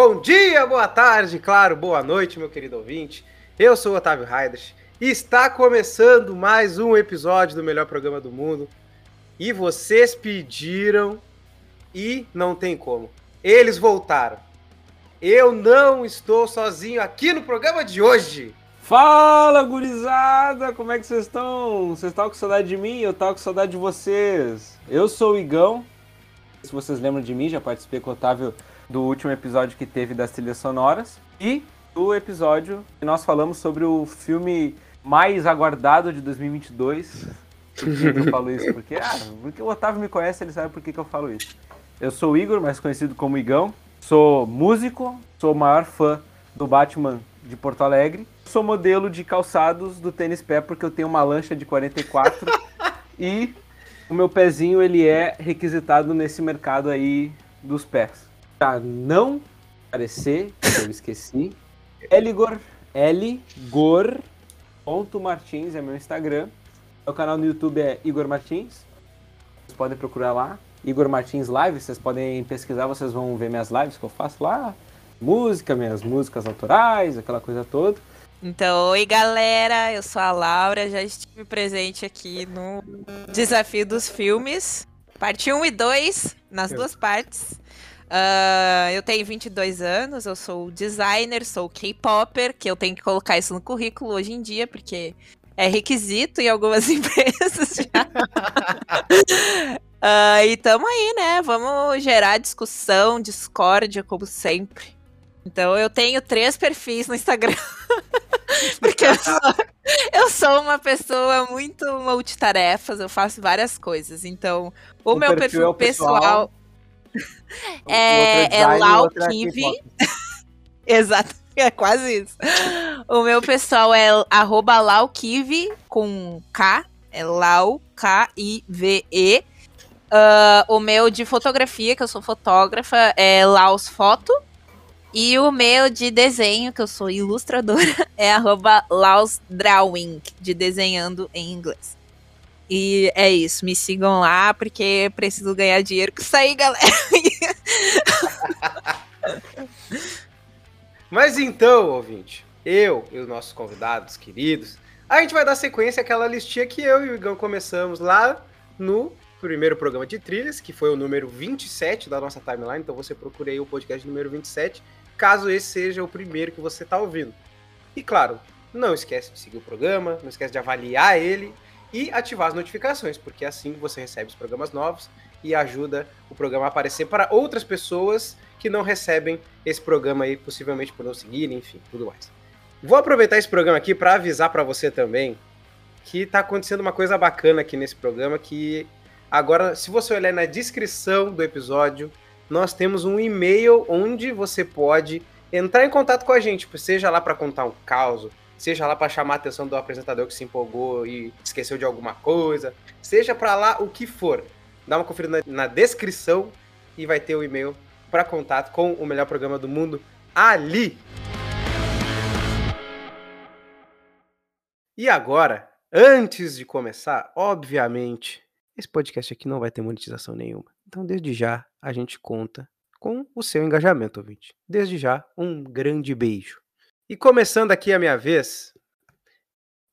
Bom dia, boa tarde, claro, boa noite, meu querido ouvinte. Eu sou o Otávio Raiders e está começando mais um episódio do melhor programa do mundo. E vocês pediram e não tem como. Eles voltaram. Eu não estou sozinho aqui no programa de hoje. Fala, gurizada! Como é que vocês estão? Vocês estão com saudade de mim? Eu estava com saudade de vocês. Eu sou o Igão. Se vocês lembram de mim, já participei com o Otávio do último episódio que teve das trilhas sonoras. E do episódio que nós falamos sobre o filme mais aguardado de 2022. Por que eu falo isso? Porque, ah, porque o Otávio me conhece, ele sabe por que, que eu falo isso. Eu sou o Igor, mais conhecido como Igão. Sou músico, sou o maior fã do Batman de Porto Alegre. Sou modelo de calçados do tênis pé porque eu tenho uma lancha de 44 e o meu pezinho ele é requisitado nesse mercado aí dos pés. Pra não aparecer, que eu esqueci, Eligor, Eligor.martins é meu Instagram. Meu canal no YouTube é Igor Martins. Vocês podem procurar lá. Igor Martins Live, vocês podem pesquisar, vocês vão ver minhas lives que eu faço lá. Música, minhas músicas autorais, aquela coisa toda. Então, oi galera, eu sou a Laura, já estive presente aqui no Desafio dos Filmes, parte 1 e 2, nas duas partes. Uh, eu tenho 22 anos, eu sou designer, sou K-Popper, que eu tenho que colocar isso no currículo hoje em dia, porque é requisito em algumas empresas já. uh, e tamo aí, né? Vamos gerar discussão, discórdia, como sempre. Então eu tenho três perfis no Instagram. Porque eu sou, eu sou, uma pessoa muito multitarefas, eu faço várias coisas. Então, o, o meu perfil, perfil é pessoal, é, é Lau Kivi. Exato, é quase isso. O meu pessoal é arroba Laukive com K, é Lau, K-I-V-E. Uh, o meu de fotografia, que eu sou fotógrafa, é Laus Foto. E o meu de desenho, que eu sou ilustradora, é arroba Drawing, de desenhando em inglês. E é isso, me sigam lá, porque preciso ganhar dinheiro com isso aí, galera. Mas então, ouvinte, eu e os nossos convidados queridos, a gente vai dar sequência àquela listinha que eu e o Igão começamos lá no primeiro programa de trilhas, que foi o número 27 da nossa timeline. Então você procure aí o podcast número 27, caso esse seja o primeiro que você está ouvindo. E claro, não esquece de seguir o programa, não esquece de avaliar ele e ativar as notificações, porque assim você recebe os programas novos e ajuda o programa a aparecer para outras pessoas que não recebem esse programa aí, possivelmente por não seguir, enfim, tudo mais. Vou aproveitar esse programa aqui para avisar para você também que está acontecendo uma coisa bacana aqui nesse programa que agora, se você olhar na descrição do episódio, nós temos um e-mail onde você pode entrar em contato com a gente, seja lá para contar um caos, seja lá para chamar a atenção do apresentador que se empolgou e esqueceu de alguma coisa, seja para lá o que for. Dá uma conferida na, na descrição e vai ter o e-mail para contato com o melhor programa do mundo ali. E agora, antes de começar, obviamente, esse podcast aqui não vai ter monetização nenhuma. Então, desde já, a gente conta com o seu engajamento, ouvinte. Desde já, um grande beijo. E começando aqui a minha vez,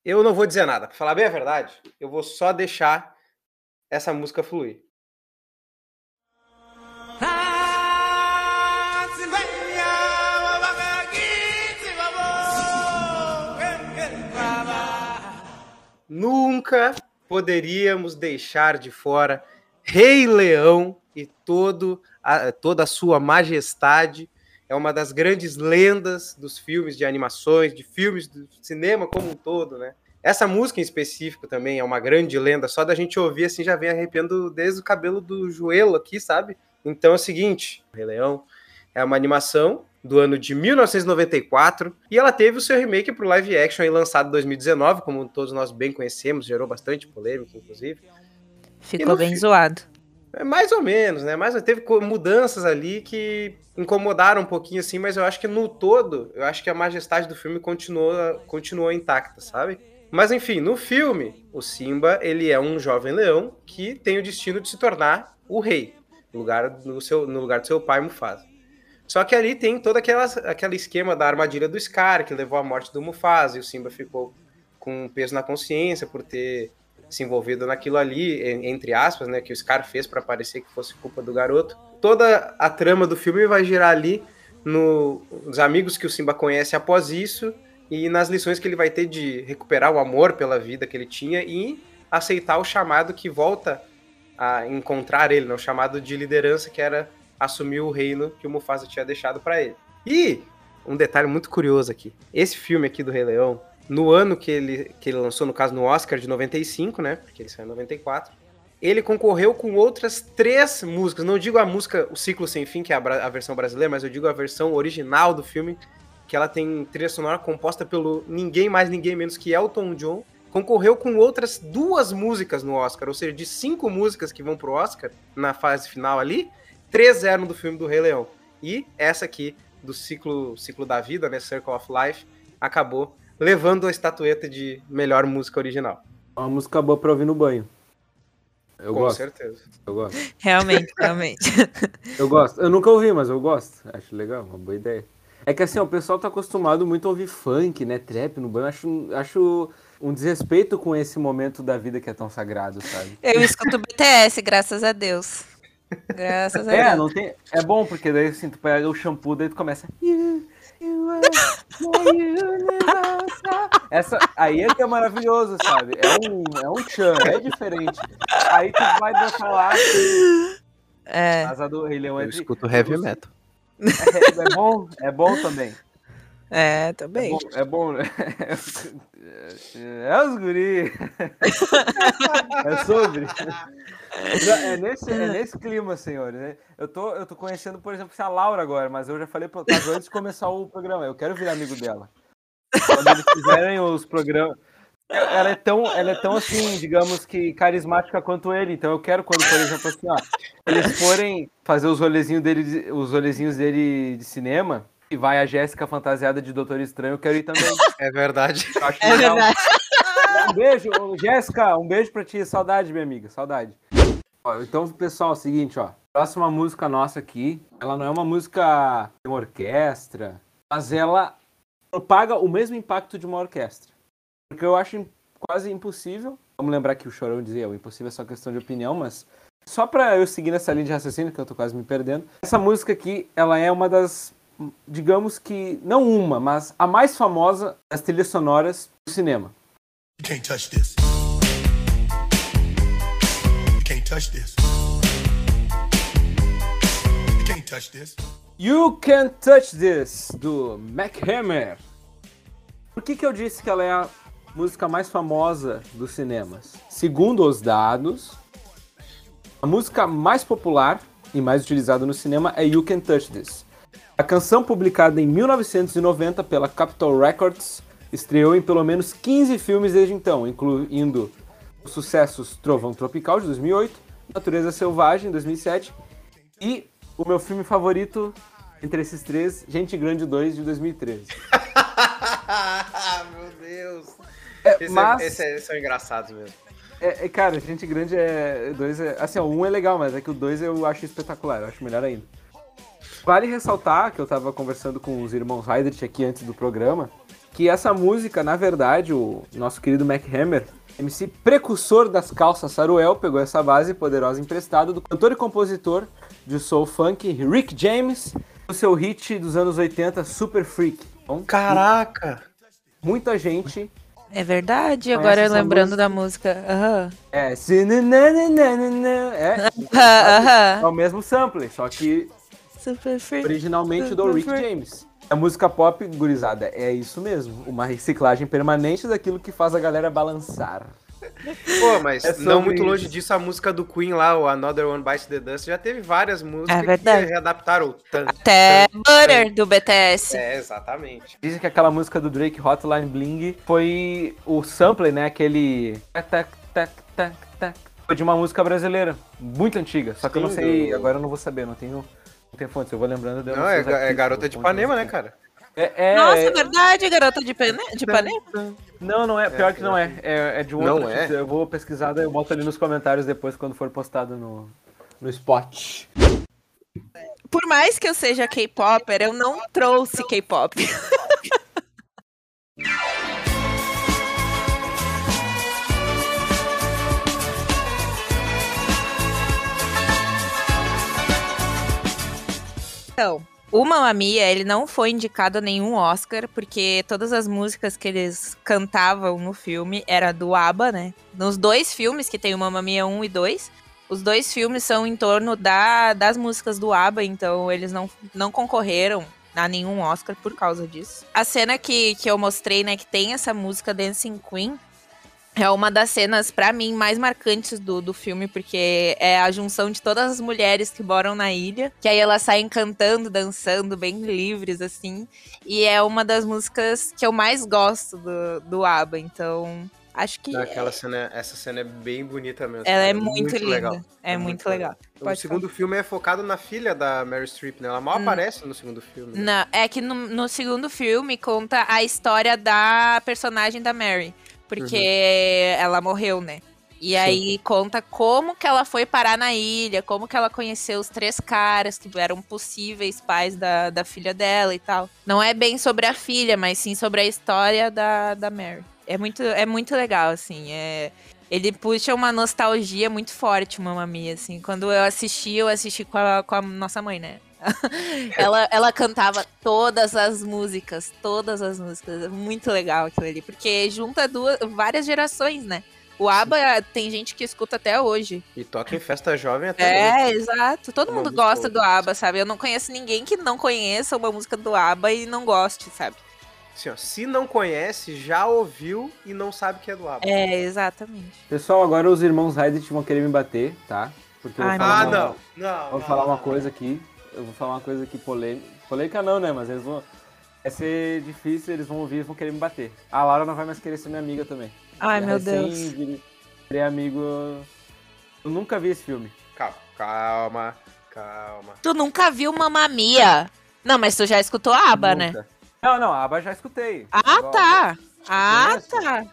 eu não vou dizer nada. Para falar bem a verdade, eu vou só deixar essa música fluir. Nunca poderíamos deixar de fora Rei Leão e todo a, toda a sua majestade é uma das grandes lendas dos filmes de animações, de filmes do cinema como um todo, né? Essa música em específico também é uma grande lenda, só da gente ouvir assim já vem arrepiando desde o cabelo do joelho aqui, sabe? Então é o seguinte, Rei Leão é uma animação do ano de 1994 e ela teve o seu remake para o live action aí, lançado em 2019, como todos nós bem conhecemos, gerou bastante polêmica, inclusive. Ficou bem fi... zoado. É mais ou menos, né? Mas teve mudanças ali que incomodaram um pouquinho assim, mas eu acho que no todo, eu acho que a majestade do filme continuou, continuou intacta, sabe? Mas enfim, no filme, o Simba, ele é um jovem leão que tem o destino de se tornar o rei, no lugar, no seu, no lugar do seu pai Mufasa. Só que ali tem todo aquela, aquele esquema da armadilha do Scar, que levou à morte do Mufasa, e o Simba ficou com um peso na consciência por ter se envolvido naquilo ali, entre aspas, né, que o Scar fez para parecer que fosse culpa do garoto. Toda a trama do filme vai girar ali no, nos amigos que o Simba conhece após isso e nas lições que ele vai ter de recuperar o amor pela vida que ele tinha e aceitar o chamado que volta a encontrar ele, né, o chamado de liderança que era assumir o reino que o Mufasa tinha deixado para ele. E um detalhe muito curioso aqui, esse filme aqui do Rei Leão, no ano que ele, que ele lançou, no caso no Oscar de 95, né, porque ele saiu em 94, ele concorreu com outras três músicas. Não digo a música O Ciclo Sem Fim, que é a, a, versão brasileira, mas eu digo a versão original do filme, que ela tem trilha sonora composta pelo ninguém mais, ninguém menos que Elton John. Concorreu com outras duas músicas no Oscar, ou seja, de cinco músicas que vão pro Oscar na fase final ali, três eram do filme do Rei Leão. E essa aqui, do ciclo, ciclo da vida, né, Circle of Life, acabou levando a estatueta de melhor música original. Uma música boa pra ouvir no banho. Eu Com gosto. certeza. Eu gosto. Realmente, realmente. eu gosto. Eu nunca ouvi, mas eu gosto. Acho legal, uma boa ideia. É que assim, o pessoal tá acostumado muito a ouvir funk, né? Trap no banho. Acho, acho um desrespeito com esse momento da vida que é tão sagrado, sabe? Eu escuto BTS, graças a Deus. Graças a é, Deus. É, não tem... é bom, porque daí assim, tu pega o shampoo, daí tu começa. Essa, aí é que é maravilhoso, sabe? É um, é um chan, é diferente. Aí tu vai dançar lá. É. Casa do Rei Leão é Eu escuto heavy metal. É, é, bom, é bom também. É, também. É bom, é bom né? É os guri. É sobre. É nesse, é nesse clima, senhores. Eu tô, eu tô conhecendo, por exemplo, a Laura agora, mas eu já falei para antes de começar o programa. Eu quero virar amigo dela. Quando eles fizerem os programas. Ela é tão, ela é tão assim, digamos que carismática quanto ele. Então eu quero quando, por exemplo, assim, ó, eles forem fazer os rolezinhos dele, os rolezinhos dele de cinema, e vai a Jéssica fantasiada de Doutor Estranho, eu quero ir também. É verdade. É legal. verdade. Um beijo, Jéssica, um beijo pra ti. Saudade, minha amiga, saudade. Então, pessoal, é o seguinte, ó. Próxima música nossa aqui, ela não é uma música de uma orquestra, mas ela propaga o mesmo impacto de uma orquestra. Porque eu acho quase impossível. Vamos lembrar que o Chorão dizia, o impossível é só questão de opinião, mas só para eu seguir nessa linha de raciocínio, que eu tô quase me perdendo. Essa música aqui, ela é uma das, digamos que, não uma, mas a mais famosa das trilhas sonoras do cinema. You can't touch this touch this. You can't touch this. You Can't Touch This, do Mac Hammer. Por que, que eu disse que ela é a música mais famosa dos cinemas? Segundo os dados, a música mais popular e mais utilizada no cinema é You Can't Touch This. A canção, publicada em 1990 pela Capitol Records, estreou em pelo menos 15 filmes desde então, incluindo sucessos Trovão Tropical, de 2008, Natureza Selvagem, de 2007, e o meu filme favorito entre esses três, Gente Grande 2, de 2013. meu Deus! É, esse, é- mas... é, esse, é, são engraçados mesmo. É, é, cara, Gente Grande é. Dois é assim, o um é legal, mas é que o dois eu acho espetacular, eu acho melhor ainda. Vale ressaltar que eu tava conversando com os irmãos Heidrich aqui antes do programa, que essa música, na verdade, o nosso querido Mac Hammer, MC precursor das calças Saruel, pegou essa base poderosa emprestada do cantor e compositor de soul funk Rick James, o seu hit dos anos 80, Super Freak. Então, Caraca! Muita gente é verdade, agora lembrando música. da música. Uhum. É, é, é, é o mesmo sample, só que originalmente do Rick James. A música pop, gurizada, é isso mesmo. Uma reciclagem permanente daquilo que faz a galera balançar. Pô, mas é não muito isso. longe disso, a música do Queen lá, o Another One Bites the Dust, já teve várias músicas é que readaptaram. Tan, Até tan, Butter, tan. do BTS. É, exatamente. Dizem que aquela música do Drake, Hotline Bling, foi o sample, né, aquele... Tac, tac, tac, tac, foi de uma música brasileira, muito antiga, só que Sim, eu não sei, do... agora eu não vou saber, não tenho tem fonte, eu vou lembrando dela. Não, é, é Garota de Ipanema, né, cara? É, é, Nossa, é verdade, Garota de, Pane... de Ipanema? Não, não é. Pior é, que não é. É, é de um não outro. É? Eu vou pesquisar, eu boto ali nos comentários depois quando for postado no, no spot. por mais que eu seja K-popper, eu não trouxe K-pop. Então, o Mamma Mia, ele não foi indicado a nenhum Oscar, porque todas as músicas que eles cantavam no filme era do ABBA, né? Nos dois filmes, que tem o Mamma Mia 1 e 2, os dois filmes são em torno da, das músicas do ABBA, então eles não, não concorreram a nenhum Oscar por causa disso. A cena que, que eu mostrei, né, que tem essa música Dancing Queen, é uma das cenas, para mim, mais marcantes do, do filme, porque é a junção de todas as mulheres que moram na ilha, que aí elas saem cantando, dançando, bem livres, assim. E é uma das músicas que eu mais gosto do, do ABBA, então. Acho que. Aquela cena, essa cena é bem bonita mesmo. Ela é muito, muito linda. Legal. É, é, muito, muito legal. legal. O segundo falar. filme é focado na filha da Mary Streep, né? Ela mal hum. aparece no segundo filme. Né? Não, é que no, no segundo filme conta a história da personagem da Mary porque uhum. ela morreu, né? E Sim. aí conta como que ela foi parar na ilha, como que ela conheceu os três caras que eram possíveis pais da, da filha dela e tal. Não é bem sobre a filha, mas sim sobre a história da, da Mary. É muito, é muito legal, assim. É, ele puxa uma nostalgia muito forte, Mamma Mia, assim. Quando eu assisti, eu assisti com a, com a nossa mãe, né? ela, ela cantava todas as músicas, todas as músicas. É muito legal aquilo ali, porque junta duas, várias gerações, né? O ABBA tem gente que escuta até hoje. E toca em festa jovem até É, hoje. exato. Todo uma mundo gosta do ABBA, sabe? Eu não conheço ninguém que não conheça uma música do ABBA e não goste, sabe? Assim, ó, se não conhece, já ouviu e não sabe que é do ABBA. É, exatamente. Pessoal, agora os irmãos Reddit vão querer me bater, tá? Porque Ai, ah, não. não. não. Vou não, falar não, uma coisa aqui eu vou falar uma coisa aqui polêmica. Polêmica não, né? Mas eles vão. Vai ser difícil, eles vão ouvir e vão querer me bater. A Laura não vai mais querer ser minha amiga também. Ai, meu Deus. Virei, virei amigo. Eu nunca vi esse filme. Calma, calma, calma. Tu nunca viu Mamma Mia? Não, mas tu já escutou a Aba, né? Não, não, a Aba já escutei. Ah, tá. Ah, tá.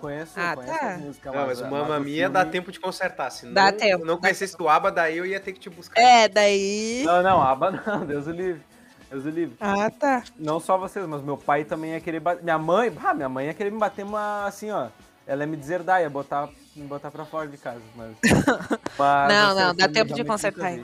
Eu conheço, ah, conheço tá. música. Não, mas o Mamma Mia filme... dá tempo de consertar. Se dá não, tempo. não conhecesse o ABBA, daí eu ia ter que te buscar. É, daí... Não, não, ABBA não, Deus o livre. Deus o livre. Ah, tá. Não só vocês, mas meu pai também ia querer bater... Minha mãe, ah, minha mãe ia querer me bater uma, assim, ó... Ela ia me deserdar, ia botar, me botar pra fora de casa, mas... mas não, não, dá tempo de consertar.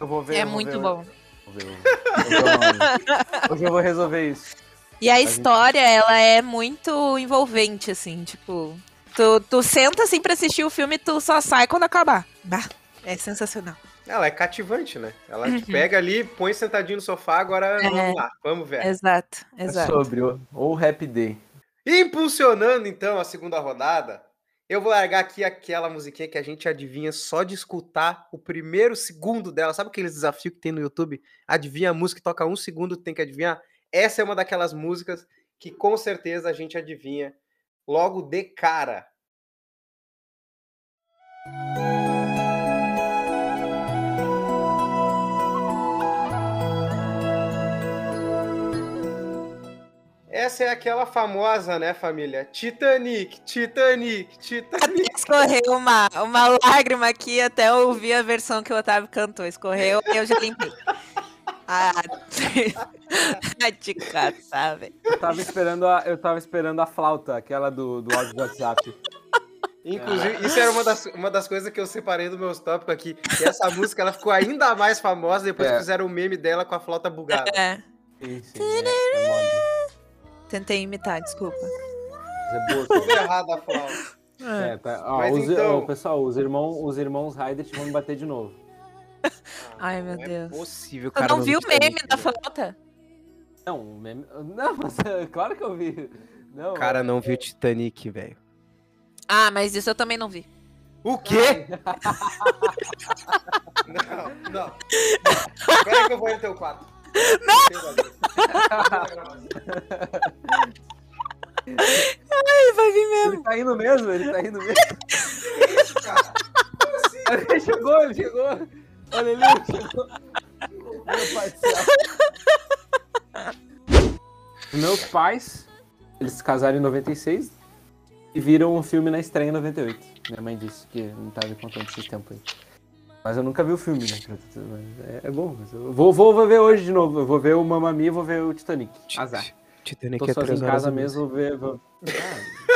Eu vou ver. É muito ver, bom. Vou ver, hoje, hoje eu vou resolver isso. E a história, ela é muito envolvente, assim, tipo... Tu, tu senta assim pra assistir o filme e tu só sai quando acabar. Bah, é sensacional. Ela é cativante, né? Ela uhum. te pega ali, põe sentadinho no sofá, agora é, vamos lá, vamos ver. Exato, exato. É sobre o, o Happy Day. Impulsionando então a segunda rodada, eu vou largar aqui aquela musiquinha que a gente adivinha só de escutar o primeiro segundo dela. Sabe aqueles desafios que tem no YouTube? Adivinha a música, toca um segundo, tem que adivinhar. Essa é uma daquelas músicas que com certeza a gente adivinha logo de cara. Essa é aquela famosa, né, família? Titanic, Titanic, Titanic. Escorreu uma, uma lágrima aqui até eu ouvir a versão que o Otávio cantou. Escorreu e eu já limpei. Ah, de caçar, velho. Eu tava esperando a, eu tava esperando a flauta, aquela do, do áudio do WhatsApp. Inclusive, isso era uma das, uma das coisas que eu separei do meus tópicos aqui. Que essa música ela ficou ainda mais famosa depois é. que fizeram o meme dela com a flauta bugada. É. Isso, é, Tentei imitar, desculpa. É boa, Tudo errado a flauta. É, tá. Ó, os, então... ó, pessoal, os irmãos, os irmãos Ryder vão me bater de novo. Ai, meu não é Deus. É possível, cara. Eu não, viu o meme da flauta? Não, o meme. Não, mas claro que eu vi. Não, o cara não viu Titanic, velho. Ah, mas isso eu também não vi. O quê? não, não. Espera que eu vou no teu quarto. Não! Ai, vai vir mesmo. Ele tá indo mesmo, ele tá indo mesmo. Que isso, cara? Como assim? Ele chegou, ele chegou. Chegou. Meu pai do céu. Meus pais, eles se casaram em 96 e viram o um filme na estreia em 98. Minha mãe disse que não tava contando esse tempo aí. Mas eu nunca vi o filme, né? É, é bom. Mas eu vou, vou ver hoje de novo. Eu vou ver o Mamma Mia e vou ver o Titanic. Azar. Titanic Tô é sozinho em casa mesmo, vou ver. Vou... Ah.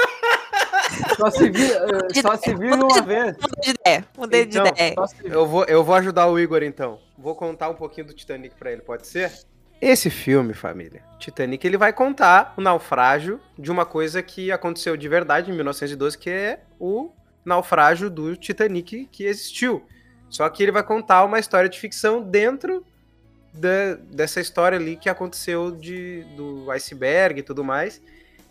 só se vir, eh, só se vir uma vez. Mudei de ideia. Mudei Então, de ideia. Eu vou, eu vou ajudar o Igor então. Vou contar um pouquinho do Titanic pra ele, pode ser? Esse filme, família, Titanic, ele vai contar o naufrágio de uma coisa que aconteceu de verdade em 1912, que é o naufrágio do Titanic que existiu. Só que ele vai contar uma história de ficção dentro da- dessa história ali que aconteceu de, do iceberg e tudo mais.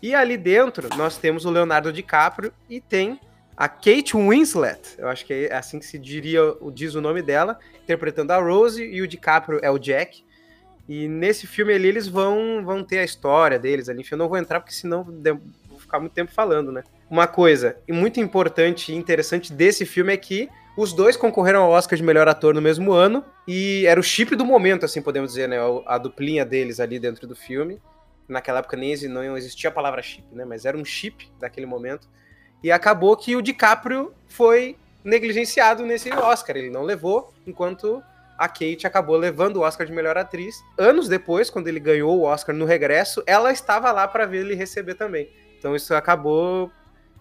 E ali dentro nós temos o Leonardo DiCaprio e tem a Kate Winslet, eu acho que é assim que se diria, diz o nome dela, interpretando a Rose e o DiCaprio é o Jack. E nesse filme ali eles vão, vão ter a história deles ali. Enfim, eu não vou entrar porque senão vou ficar muito tempo falando, né? Uma coisa muito importante e interessante desse filme é que os dois concorreram ao Oscar de melhor ator no mesmo ano e era o chip do momento, assim podemos dizer, né? A duplinha deles ali dentro do filme. Naquela época nem não existia a palavra chip, né? Mas era um chip daquele momento. E acabou que o DiCaprio foi negligenciado nesse Oscar. Ele não levou, enquanto a Kate acabou levando o Oscar de melhor atriz. Anos depois, quando ele ganhou o Oscar no regresso, ela estava lá para ver ele receber também. Então isso acabou.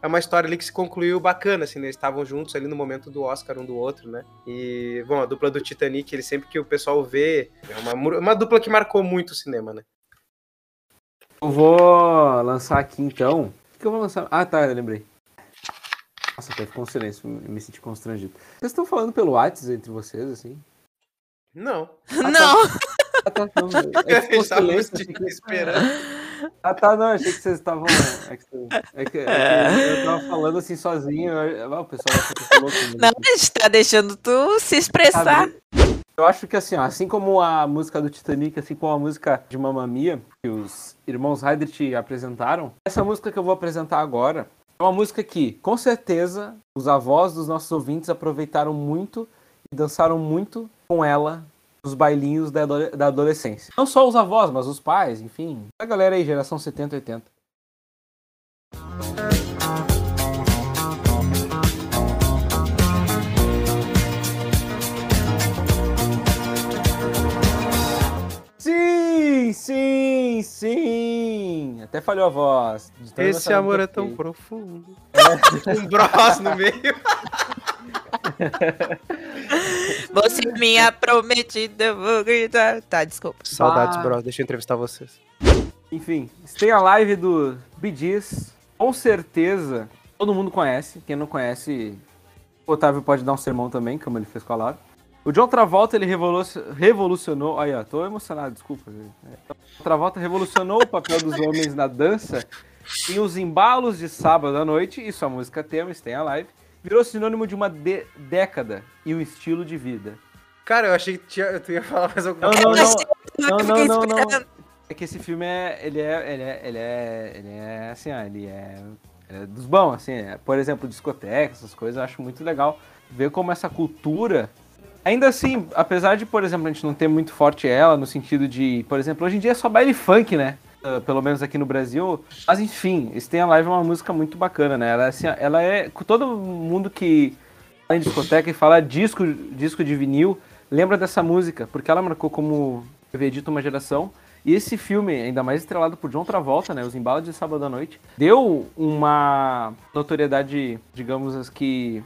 É uma história ali que se concluiu bacana, assim, né? Eles estavam juntos ali no momento do Oscar um do outro, né? E, bom, a dupla do Titanic, ele sempre que o pessoal vê, é uma, uma dupla que marcou muito o cinema, né? Eu vou lançar aqui então. O que eu vou lançar? Ah, tá, eu lembrei. Nossa, até ficou um silêncio, me senti constrangido. Vocês estão falando pelo WhatsApp entre vocês, assim? Não. Não, Ah, tá, não. É que Estava silêncio, assim, que- esperando. Ah, tá, não, achei que vocês estavam. É que, é que- é que eu tava falando assim sozinho. eu- Ah, o pessoal eu louco. mas não, a gente tá deixando tu se expressar. Sabe? Eu acho que assim, ó, assim como a música do Titanic, assim como a música de Mamma Mia, que os irmãos Heidrich apresentaram, essa música que eu vou apresentar agora é uma música que, com certeza, os avós dos nossos ouvintes aproveitaram muito e dançaram muito com ela nos bailinhos da, da adolescência. Não só os avós, mas os pais, enfim, a galera aí, geração 70, 80. Sim, sim, sim. Até falhou a voz. Esse emocionado amor é tão profundo. Um bros no meio. Você é minha prometida, eu vou gritar. Tá, desculpa. Saudades, Ah. bros. Deixa eu entrevistar vocês. Enfim, tem a live do Gees, com certeza todo mundo conhece. Quem não conhece, o Otávio pode dar um sermão também, como ele fez com a Laura. O John Travolta, ele revoluci- revolucionou... Aí, ó, tô emocionado, desculpa. gente. É, O Travolta revolucionou o papel dos homens na dança em os embalos de sábado à noite, e sua música tema, Stay Alive, virou sinônimo de uma de- década e um estilo de vida. Cara, eu achei que tinha, tu ia falar mais alguma Não, coisa. não, não. Não, não, não, não. É que esse filme é. Ele é. Ele é. Ele é, ele é assim, ó, ele é, ele é dos bons, assim. é, por exemplo, discoteca, essas coisas, eu acho muito legal ver como essa cultura. Ainda assim, apesar de, por exemplo, a gente não ter muito forte ela, no sentido de, por exemplo, hoje em dia é só baile funk, né? Ah, pelo menos aqui no Brasil. Mas enfim, Stay Alive é uma música muito bacana, né? Ela, é assim, ela é. Todo mundo que fala em discoteca e fala disco, disco de vinil, lembra dessa música, porque ela marcou como, eu uma geração. E esse filme, ainda mais estrelado por John Travolta, né, Os Embalos de Sábado à Noite, deu uma notoriedade, digamos que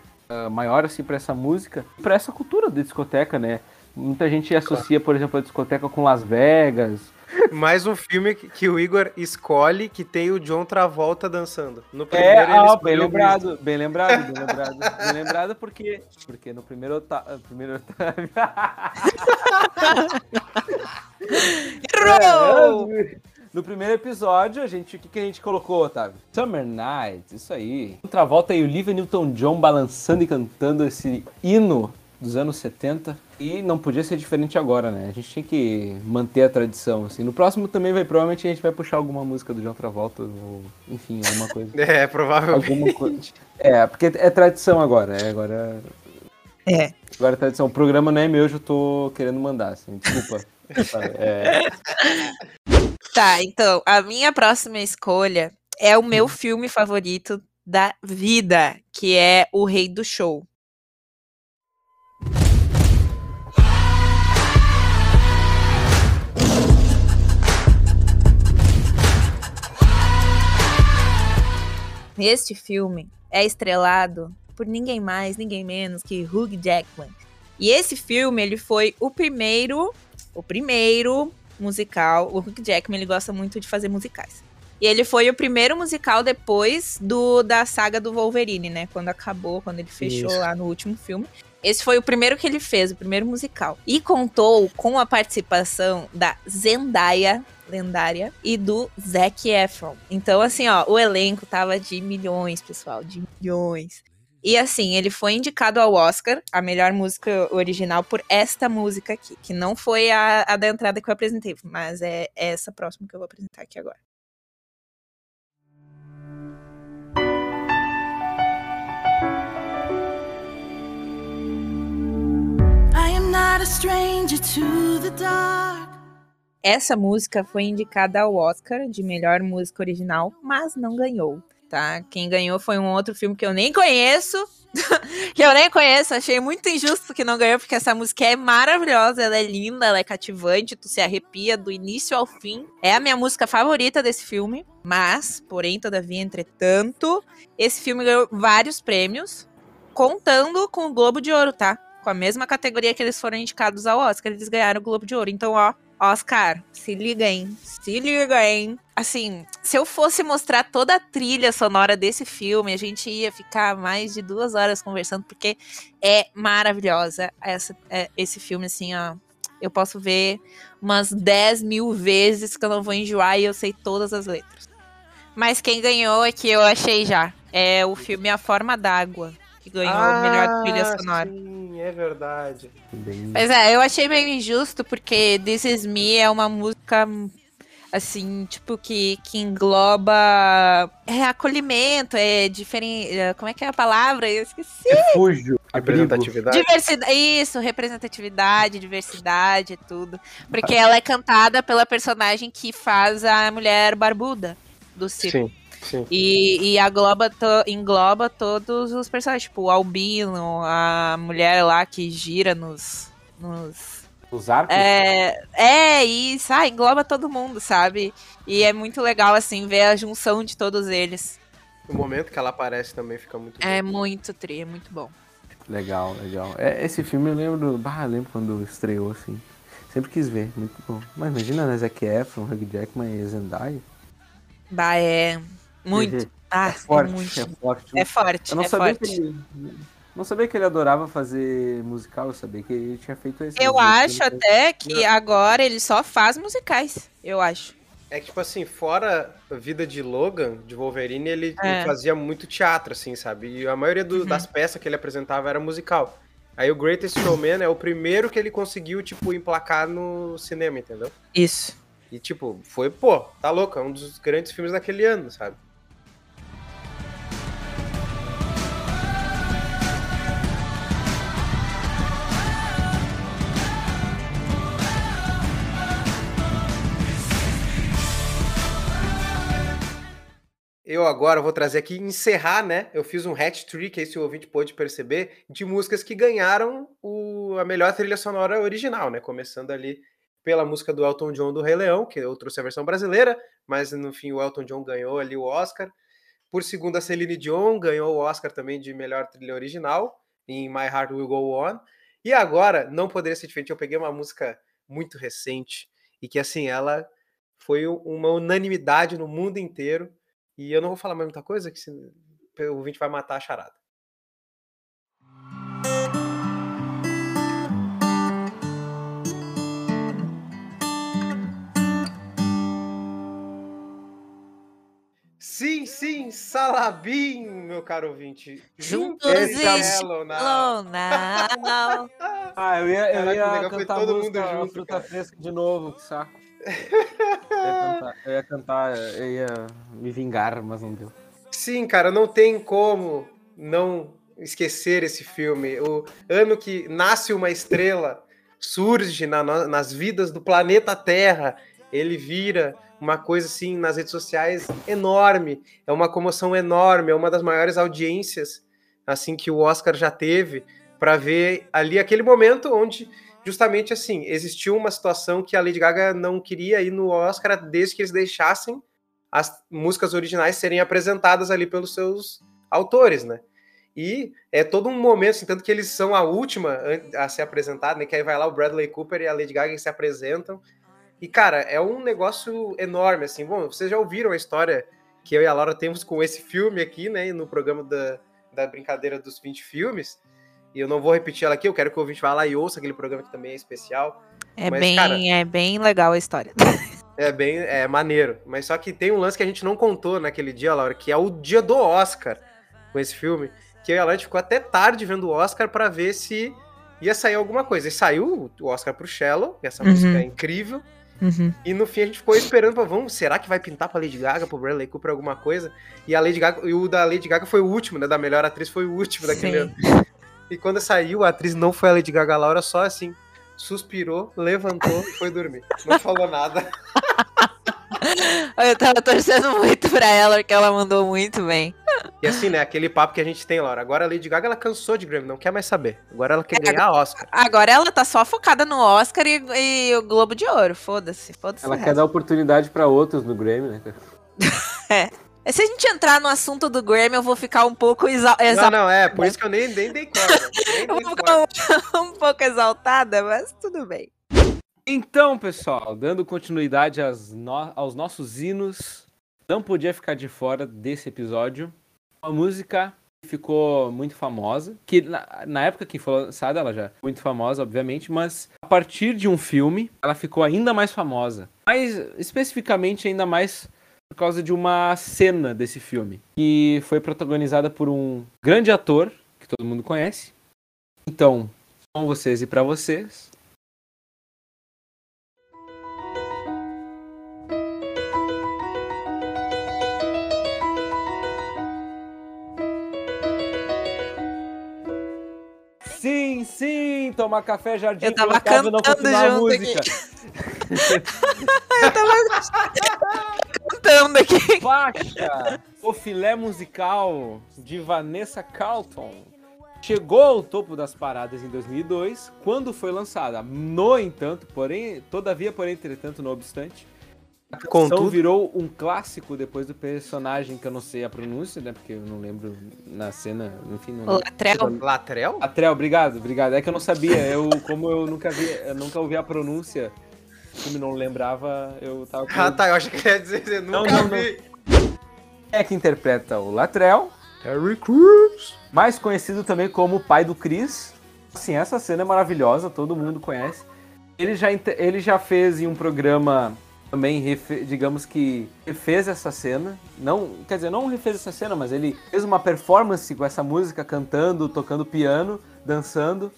maior assim para essa música, para essa cultura de discoteca, né? Muita gente associa, por exemplo, a discoteca com Las Vegas. Mais um filme que, o Igor escolhe que tem o John Travolta dançando. No É, primeiro ele ah, escolheu bem lembrado, bem lembrado, bem lembrado. bem lembrado porque, porque no primeiro Otávio... Primeiro Otávio... Errou! É, No primeiro episódio, a gente, o que, que a gente colocou, Otávio? Summer Night, isso aí. Outra volta aí, Olivia Newton-John balançando e cantando esse hino dos anos 70. E não podia ser diferente agora, né? A gente tinha que manter a tradição, assim. No próximo também vai, provavelmente a gente vai puxar alguma música do John Travolta, ou enfim, alguma coisa. É, provavelmente. alguma coisa. É, porque é tradição agora, é agora... É. Agora é tradição. O programa não é meu, eu tô querendo mandar, assim, desculpa. É, Tá, então, a minha próxima escolha é o meu hum. filme favorito da vida, que é O Rei do Show. Este filme é estrelado por ninguém mais, ninguém menos que Hugh Jackman. E esse filme, ele foi o primeiro, o primeiro musical. O Hugh Jackman, ele gosta muito de fazer musicais. E ele foi o primeiro musical depois do da saga do Wolverine, né? Quando acabou, quando ele fechou Isso. lá no último filme. Esse foi o primeiro que ele fez, o primeiro musical. E contou com a participação da Zendaya, lendária, e do Zac Efron. Então, assim, ó, o elenco tava de milhões, pessoal, de milhões. E assim, ele foi indicado ao Oscar, a melhor música original, por esta música aqui, que não foi a, a da entrada que eu apresentei, mas é essa próxima que eu vou apresentar aqui agora. Essa música foi indicada ao Oscar de melhor música original, mas não ganhou tá? Quem ganhou foi um outro filme que eu nem conheço. que eu nem conheço, achei muito injusto que não ganhou, porque essa música é maravilhosa, ela é linda, ela é cativante, tu se arrepia do início ao fim. É a minha música favorita desse filme, mas, porém, todavia, entretanto, esse filme ganhou vários prêmios, contando com o Globo de Ouro, tá? Com a mesma categoria que eles foram indicados ao Oscar, eles ganharam o Globo de Ouro. Então, ó, Oscar, se liga, hein? Se liga, hein? Assim, se eu fosse mostrar toda a trilha sonora desse filme, a gente ia ficar mais de duas horas conversando, porque é maravilhosa essa, é, esse filme, assim, ó. Eu posso ver umas 10 mil vezes que eu não vou enjoar e eu sei todas as letras. Mas quem ganhou é que eu achei já. É o filme A Forma d'Água que ganhou ah, melhor trilha sonora. Sim, é verdade. Mas é, eu achei meio injusto, porque This Is Me é uma música assim, tipo, que, que engloba é acolhimento, é diferente. É, como é que é a palavra? Eu esqueci. Refúgio. Representatividade. Diversidade. Isso, representatividade, diversidade, tudo. Porque ela é cantada pela personagem que faz a mulher barbuda do circo. Sim. Sim. E, e engloba, to, engloba todos os personagens, tipo o Albino, a mulher lá que gira nos. nos os arcos? É, é isso, ah, engloba todo mundo, sabe? E é muito legal, assim, ver a junção de todos eles. O momento que ela aparece também fica muito É bom. muito tri, é muito bom. Legal, legal. É, esse filme eu lembro, bah, lembro quando estreou, assim. Sempre quis ver, muito bom. Mas imagina, né, Zac Efron, Hugh Jackman e Zendaya. Bah, é... Muito. Uhum. Ah, é forte, muito. é forte. É forte, eu não é sabia forte. Que ele, não sabia que ele adorava fazer musical, eu sabia que ele tinha feito esse. Eu acho até que não. agora ele só faz musicais, eu acho. É que, tipo assim, fora a vida de Logan, de Wolverine, ele, é. ele fazia muito teatro, assim, sabe? E a maioria do, uhum. das peças que ele apresentava era musical. Aí o Greatest Showman é o primeiro que ele conseguiu, tipo, emplacar no cinema, entendeu? Isso. E, tipo, foi, pô, tá louco, é um dos grandes filmes daquele ano, sabe? Eu agora vou trazer aqui, encerrar, né? Eu fiz um hat trick, aí se o ouvinte pôde perceber, de músicas que ganharam o, a melhor trilha sonora original, né? Começando ali pela música do Elton John do Rei Leão, que eu trouxe a versão brasileira, mas no fim o Elton John ganhou ali o Oscar. Por segunda, Celine Dion ganhou o Oscar também de melhor trilha original, em My Heart Will Go On. E agora, não poderia ser diferente, eu peguei uma música muito recente, e que assim, ela foi uma unanimidade no mundo inteiro, e eu não vou falar mais muita coisa, que o ouvinte vai matar a charada. Sim, sim, Salabim, meu caro ouvinte. Juntos e não. Ah, eu ia, eu ia cantar todo mundo junto, Fruta Fresca de novo, que saco. Eu ia, cantar, eu ia me vingar, mas não deu. Sim, cara, não tem como não esquecer esse filme. O ano que nasce uma estrela surge na, nas vidas do planeta Terra. Ele vira uma coisa assim nas redes sociais enorme. É uma comoção enorme. É uma das maiores audiências assim que o Oscar já teve para ver ali aquele momento onde justamente assim, existiu uma situação que a Lady Gaga não queria ir no Oscar desde que eles deixassem as músicas originais serem apresentadas ali pelos seus autores, né? E é todo um momento, assim, tanto que eles são a última a ser apresentada, né? Que aí vai lá o Bradley Cooper e a Lady Gaga se apresentam. E, cara, é um negócio enorme, assim. Bom, vocês já ouviram a história que eu e a Laura temos com esse filme aqui, né? No programa da, da brincadeira dos 20 filmes. E eu não vou repetir ela aqui, eu quero que o ouvinte vá lá e ouça aquele programa que também é especial. É, Mas, bem, cara, é bem legal a história. É bem é maneiro. Mas só que tem um lance que a gente não contou naquele dia, Laura, que é o dia do Oscar com esse filme. Que eu e a Laura ficou até tarde vendo o Oscar para ver se ia sair alguma coisa. E saiu o Oscar pro Shallow, essa uhum. música é incrível. Uhum. E no fim a gente ficou esperando pra, vamos, será que vai pintar pra Lady Gaga, pro Bradley Cooper alguma coisa? E a Lady Gaga, e o da Lady Gaga foi o último, né? Da melhor atriz foi o último daquele ano. E quando saiu, a atriz não foi a Lady Gaga, a Laura só assim, suspirou, levantou e foi dormir. Não falou nada. Eu tava torcendo muito pra ela, porque ela mandou muito bem. E assim, né, aquele papo que a gente tem, Laura. Agora a Lady Gaga, ela cansou de Grammy, não quer mais saber. Agora ela quer é, ganhar Oscar. Agora ela tá só focada no Oscar e, e o Globo de Ouro. Foda-se, foda-se. Ela quer dar oportunidade pra outros no Grammy, né? é. Se a gente entrar no assunto do Grammy, eu vou ficar um pouco exaltada. Não, não, é, por isso que eu nem, nem dei conta. eu vou ficar um, um pouco exaltada, mas tudo bem. Então, pessoal, dando continuidade no... aos nossos hinos, não podia ficar de fora desse episódio. Uma música que ficou muito famosa, que na, na época que foi lançada ela já muito famosa, obviamente, mas a partir de um filme ela ficou ainda mais famosa. Mas especificamente ainda mais por causa de uma cena desse filme, que foi protagonizada por um grande ator que todo mundo conhece. Então, com vocês e para vocês, Sim, sim, tomar café jardim. Eu tava cantando junto aqui. eu tava cantando aqui. Faixa, o filé musical de Vanessa Carlton chegou ao topo das paradas em 2002, quando foi lançada. No entanto, porém, todavia, porém, entretanto, não obstante, a canção virou um clássico depois do personagem que eu não sei a pronúncia, né? Porque eu não lembro na cena, enfim. Não Latrel. Latrel? Latrel, obrigado, obrigado. É que eu não sabia, eu, como eu nunca vi, eu nunca ouvi a pronúncia, como não lembrava, eu tava. Com... Ah, tá, eu acho que quer dizer, eu nunca não, não, vi. Não. É que interpreta o Latrel. Terry Crews. Mais conhecido também como o pai do Chris. Assim, essa cena é maravilhosa, todo mundo conhece. Ele já, ele já fez em um programa também, digamos que refez essa cena. Não, quer dizer, não refez essa cena, mas ele fez uma performance com essa música, cantando, tocando piano, dançando,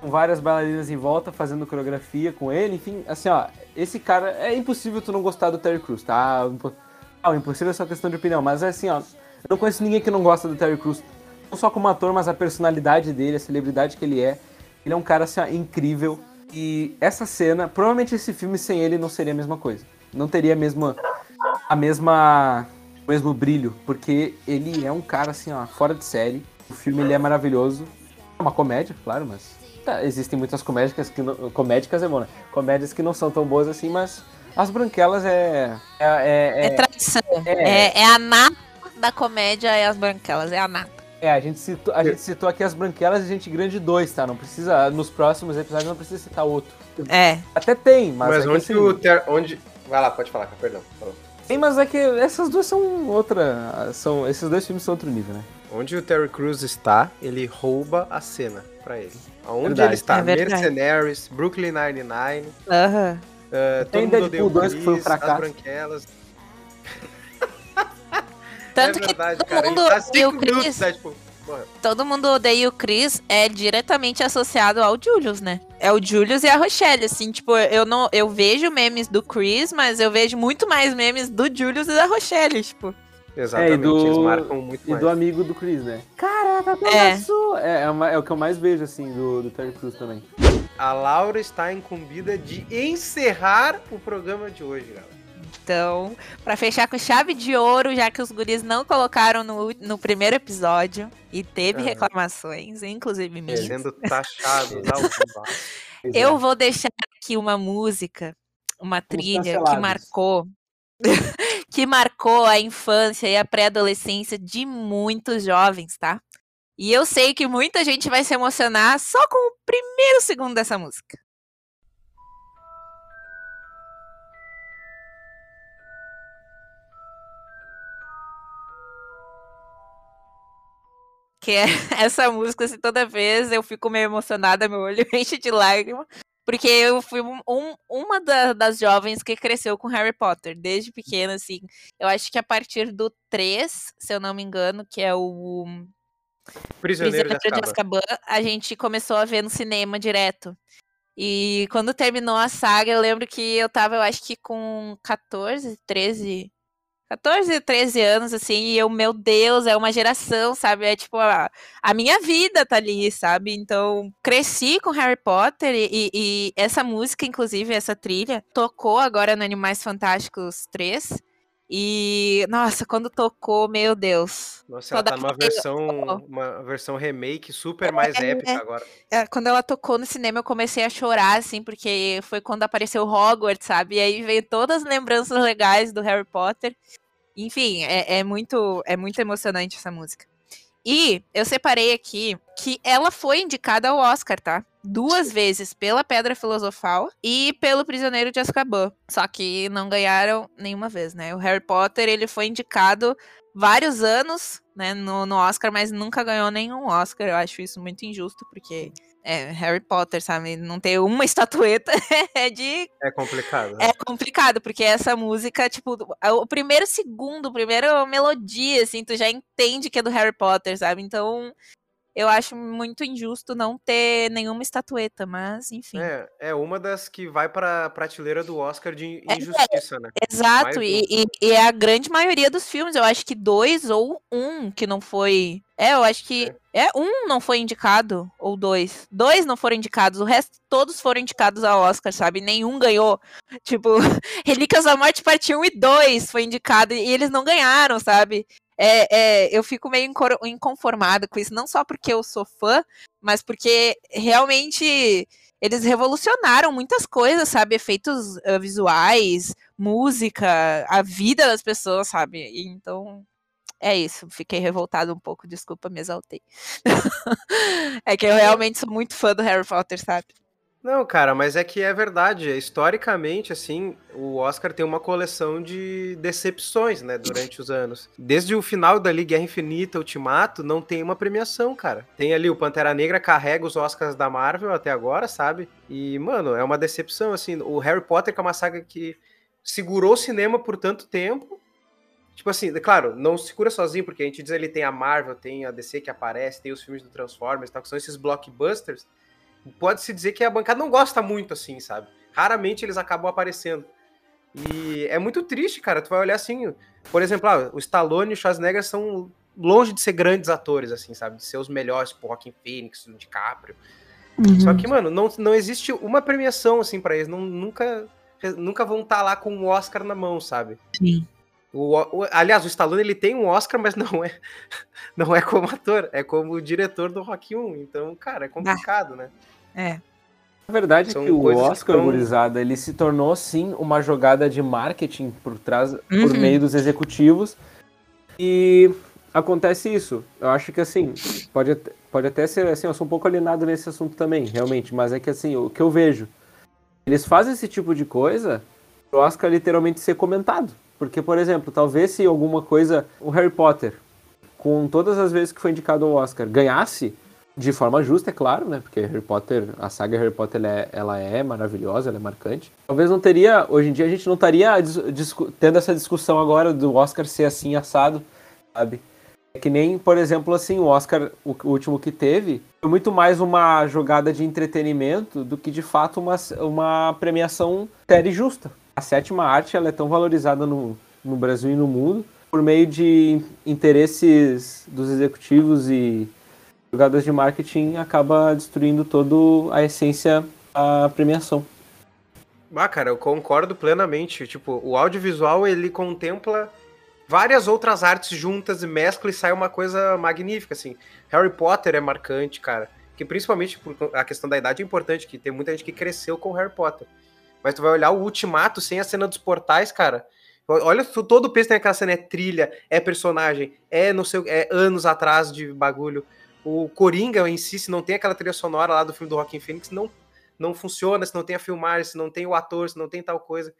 com várias bailarinas em volta, fazendo coreografia com ele. Enfim, assim, ó, esse cara. É impossível tu não gostar do Terry Crews, tá? Ah, impossível é só questão de opinião, mas é assim, ó. Eu não conheço ninguém que não gosta do Terry Crews. Não só como ator, mas a personalidade dele, a celebridade que ele é. Ele é um cara assim, ó, incrível. E essa cena, provavelmente esse filme sem ele não seria a mesma coisa. Não teria a mesma a mesma o mesmo brilho, porque ele é um cara assim, ó, fora de série. O filme ele é maravilhoso. É uma comédia, claro, mas tá, existem muitas comédicas que não, comédicas é bom, né? Comédias que não são tão boas assim, mas as branquelas é é é, é, é tradição. É, é, é a nata da comédia é as branquelas, é a nata. É, a gente citou, a gente citou aqui as branquelas e gente grande 2, tá? Não precisa, nos próximos episódios não precisa citar outro. É. Até tem, mas. Mas é onde assim, o ter, onde Vai lá, pode falar, perdão. Falou. Sim, mas é que essas duas são outra. São, esses dois filmes são outro nível, né? Onde o Terry Crews está, ele rouba a cena pra ele. Aonde verdade. ele está? É Mercenaries, Brooklyn Nine-Nine. Aham. Uh -huh. Uh, todo mundo odeia 2 que foi um fracasso. As branquelas. Tanto é verdade, que todo cara. mundo ele tá cinco minutos, né, tipo, Todo mundo odeia o Chris é diretamente associado ao Julius, né? É o Julius e a Rochelle, assim, tipo, eu não eu vejo memes do Chris, mas eu vejo muito mais memes do Julius e da Rochelle, tipo. Exatamente, é, e do, eles marcam muito e mais. do amigo do Chris, né? Caraca, é. É, é, uma, é, o que eu mais vejo, assim, do, do Terry Crews também. A Laura está incumbida de encerrar o programa de hoje, galera. Então, para fechar com chave de ouro, já que os guris não colocaram no, no primeiro episódio e teve reclamações, inclusive minhas. Sendo taxados Eu vou deixar aqui uma música, uma trilha que marcou que marcou a infância e a pré-adolescência de muitos jovens, tá? E eu sei que muita gente vai se emocionar só com o primeiro segundo dessa música. Que é essa música, assim, toda vez eu fico meio emocionada, meu olho enche de lágrimas. Porque eu fui um, uma da, das jovens que cresceu com Harry Potter, desde pequena, assim. Eu acho que a partir do 3, se eu não me engano, que é o Prisioneiro, Prisioneiro de Azkaban, a gente começou a ver no cinema direto. E quando terminou a saga, eu lembro que eu tava, eu acho que com 14, 13, 14, 13 anos, assim, e eu, meu Deus, é uma geração, sabe? É tipo, a, a minha vida tá ali, sabe? Então, cresci com Harry Potter e, e, essa música, inclusive, essa trilha, tocou agora no Animais Fantásticos 3. E, nossa, quando tocou, meu Deus. Nossa, ela tá numa versão, uma versão remake super mais é, épica agora. É, quando ela tocou no cinema, eu comecei a chorar, assim, porque foi quando apareceu Hogwarts, sabe? E aí veio todas as lembranças legais do Harry Potter. Enfim, é, é, muito, é muito emocionante essa música. E eu separei aqui que ela foi indicada ao Oscar, tá? Duas vezes pela Pedra Filosofal e pelo Prisioneiro de Azkaban. Só que não ganharam nenhuma vez, né? O Harry Potter, ele foi indicado vários anos, né, no, no Oscar, mas nunca ganhou nenhum Oscar. Eu acho isso muito injusto, porque é, Harry Potter, sabe? Não ter uma estatueta é de. É complicado. Né? É complicado, porque essa música, tipo, o primeiro segundo, a primeira melodia, assim, tu já entende que é do Harry Potter, sabe? Então, eu acho muito injusto não ter nenhuma estatueta, mas enfim. É, é uma das que vai para a prateleira do Oscar de é, injustiça, é, né? Exato, e, e, e, é a grande maioria dos filmes, eu acho que dois ou um que não foi. É, eu acho que. É. é, um não foi indicado, ou dois. Dois não foram indicados, o resto todos foram indicados ao Oscar, sabe? Nenhum ganhou. Tipo, Relíquias da Morte Parte 1 e 2 foi indicado e eles não ganharam, sabe? É, é, eu fico meio inconformada com isso, não só porque eu sou fã, mas porque realmente eles revolucionaram muitas coisas, sabe? Efeitos uh, visuais, música, a vida das pessoas, sabe? Então, é isso. Fiquei revoltada um pouco, desculpa, me exaltei. é que eu realmente sou muito fã do Harry Potter, sabe? Não, cara, mas é que é verdade. Historicamente, assim, o Oscar tem uma coleção de decepções, né, durante os anos. Desde o final dali, Guerra Infinita, Ultimato, não tem uma premiação, cara. Tem ali o Pantera Negra carrega os Oscars da Marvel até agora, sabe? E, mano, é uma decepção, assim. O Harry Potter, que é uma saga que segurou o cinema por tanto tempo. Tipo assim, claro, não segura sozinho, porque a gente diz ele tem a Marvel, tem a DC que aparece, tem os filmes do Transformers, tal, que são esses blockbusters pode-se dizer que a bancada não gosta muito, assim, sabe? Raramente eles acabam aparecendo. E é muito triste, cara. Tu vai olhar assim, por exemplo, ah, o Stallone e o Schwarzenegger são longe de ser grandes atores, assim, sabe? De ser os melhores, tipo, Joaquin Phoenix, o DiCaprio. Uhum. Só que, mano, não, não existe uma premiação, assim, para eles. Não, nunca, nunca vão estar tá lá com um Oscar na mão, sabe? Sim. O, o, aliás, o Stallone ele tem um Oscar, mas não é não é como ator, é como diretor do Rock 1. Então, cara, é complicado, ah. né? É. A verdade São é que o Oscar, tão... gurizada, ele se tornou, sim, uma jogada de marketing por trás, uhum. por meio dos executivos. E acontece isso. Eu acho que, assim, pode, pode até ser, assim, eu sou um pouco alinado nesse assunto também, realmente, mas é que, assim, o que eu vejo, eles fazem esse tipo de coisa o Oscar literalmente ser comentado. Porque, por exemplo, talvez se alguma coisa, o Harry Potter, com todas as vezes que foi indicado ao Oscar, ganhasse, de forma justa, é claro, né? Porque Harry Potter, a saga Harry Potter, ela é, ela é maravilhosa, ela é marcante. Talvez não teria, hoje em dia a gente não estaria tendo essa discussão agora do Oscar ser assim assado, sabe? É que nem, por exemplo, assim, o Oscar, o, último que teve, foi muito mais uma jogada de entretenimento do que de fato uma, uma premiação séria e justa. A sétima arte ela é tão valorizada no, no Brasil e no mundo por meio de interesses dos executivos e jogadas de marketing acaba destruindo toda a essência da premiação. Ah, cara, eu concordo plenamente. Tipo, o audiovisual ele contempla várias outras artes juntas e mescla e sai uma coisa magnífica, assim. Harry Potter é marcante, cara. Que principalmente por a questão da idade é importante, que tem muita gente que cresceu com Harry Potter. Mas tu vai olhar o Ultimato sem a cena dos portais, cara. Olha, todo o peso tem aquela cena, é trilha, é personagem, é no seu, é anos atrás de bagulho. O Coringa em si, se não tem aquela trilha sonora lá do filme do Rockin' Phoenix, não, não funciona, se não tem a filmagem, se não tem o ator, se não tem tal coisa.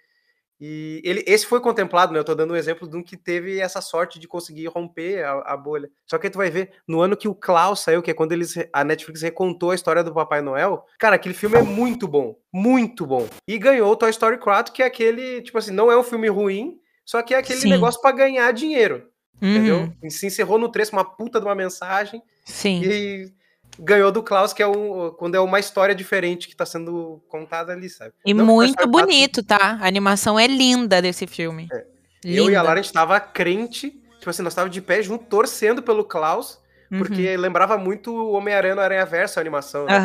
E ele, esse foi contemplado, né? Eu tô dando um exemplo de um que teve essa sorte de conseguir romper a, a, bolha. Só que aí tu vai ver, no ano que o Klaus saiu, que é quando eles, a Netflix recontou a história do Papai Noel, cara, aquele filme é muito bom. Muito bom. E ganhou o Toy Story 4, que é aquele, tipo assim, não é um filme ruim, só que é aquele Sim. negócio para ganhar dinheiro. Uhum. Entendeu? E se encerrou no 3 uma puta de uma mensagem. Sim. E ganhou do Klaus, que é um, quando é uma história diferente que tá sendo contada ali, sabe? E Não muito bonito, tá? A animação é linda desse filme. É. Eu e a Lara, a gente tava crente, tipo assim, nós tava de pé junto, torcendo pelo Klaus, porque uhum. lembrava muito o Homem-Aranha no Aranha Verso, a animação. Né?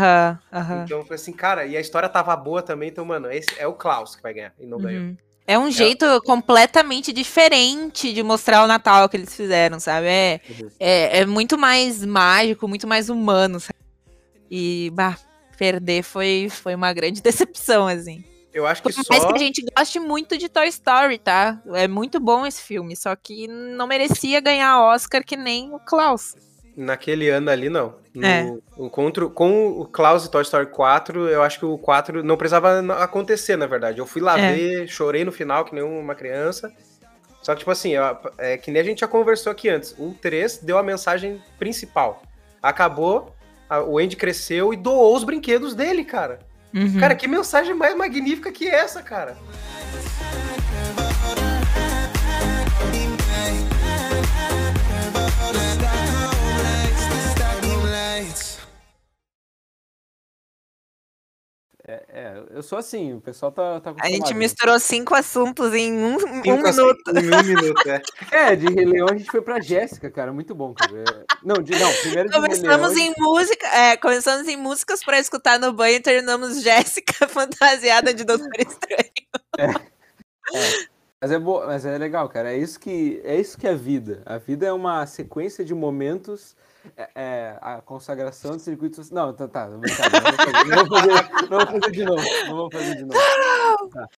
Uhum, uhum. Então eu falei assim, cara, e a história tava boa também, então, mano, esse é o Klaus que vai ganhar, e não ganhou. É um jeito é. completamente diferente de mostrar o Natal que eles fizeram, sabe? É, é, é, muito mais mágico, muito mais humano, sabe? E, bah, perder foi, foi uma grande decepção, assim. Eu acho que Por só... mais que a gente goste muito de Toy Story, tá? É muito bom esse filme, só que não merecia ganhar Oscar que nem o Klaus. Naquele ano ali, não. No é. encontro com o Klaus e Toy Story 4, eu acho que o 4 não precisava acontecer, na verdade. Eu fui lá é. ver, chorei no final, que nem uma criança. Só que, tipo assim, é que nem a gente já conversou aqui antes. O 3 deu a mensagem principal. Acabou, a, o Andy cresceu e doou os brinquedos dele, cara. Uhum. Cara, que mensagem mais magnífica que essa, cara? É, é, eu sou assim, o pessoal tá, tá A gente misturou cinco assuntos em um, um minuto. Em um minuto, é. é, de Rei Leão a gente foi pra Jéssica, cara, muito bom, cara. É, não, de, não, primeiro de Começamos Leão, em música, é, começamos em músicas pra escutar no banho e terminamos Jéssica fantasiada de Doutor Estranho. É, é. Mas é, bo... Mas é legal, cara, é isso, que, é isso que é a vida. A vida é uma sequência de momentos é, é, a consagração de circuitos. Não, tá, tá, não, vou fazer, não, vou fazer, não vou fazer de novo. Não vou fazer de novo. Tá.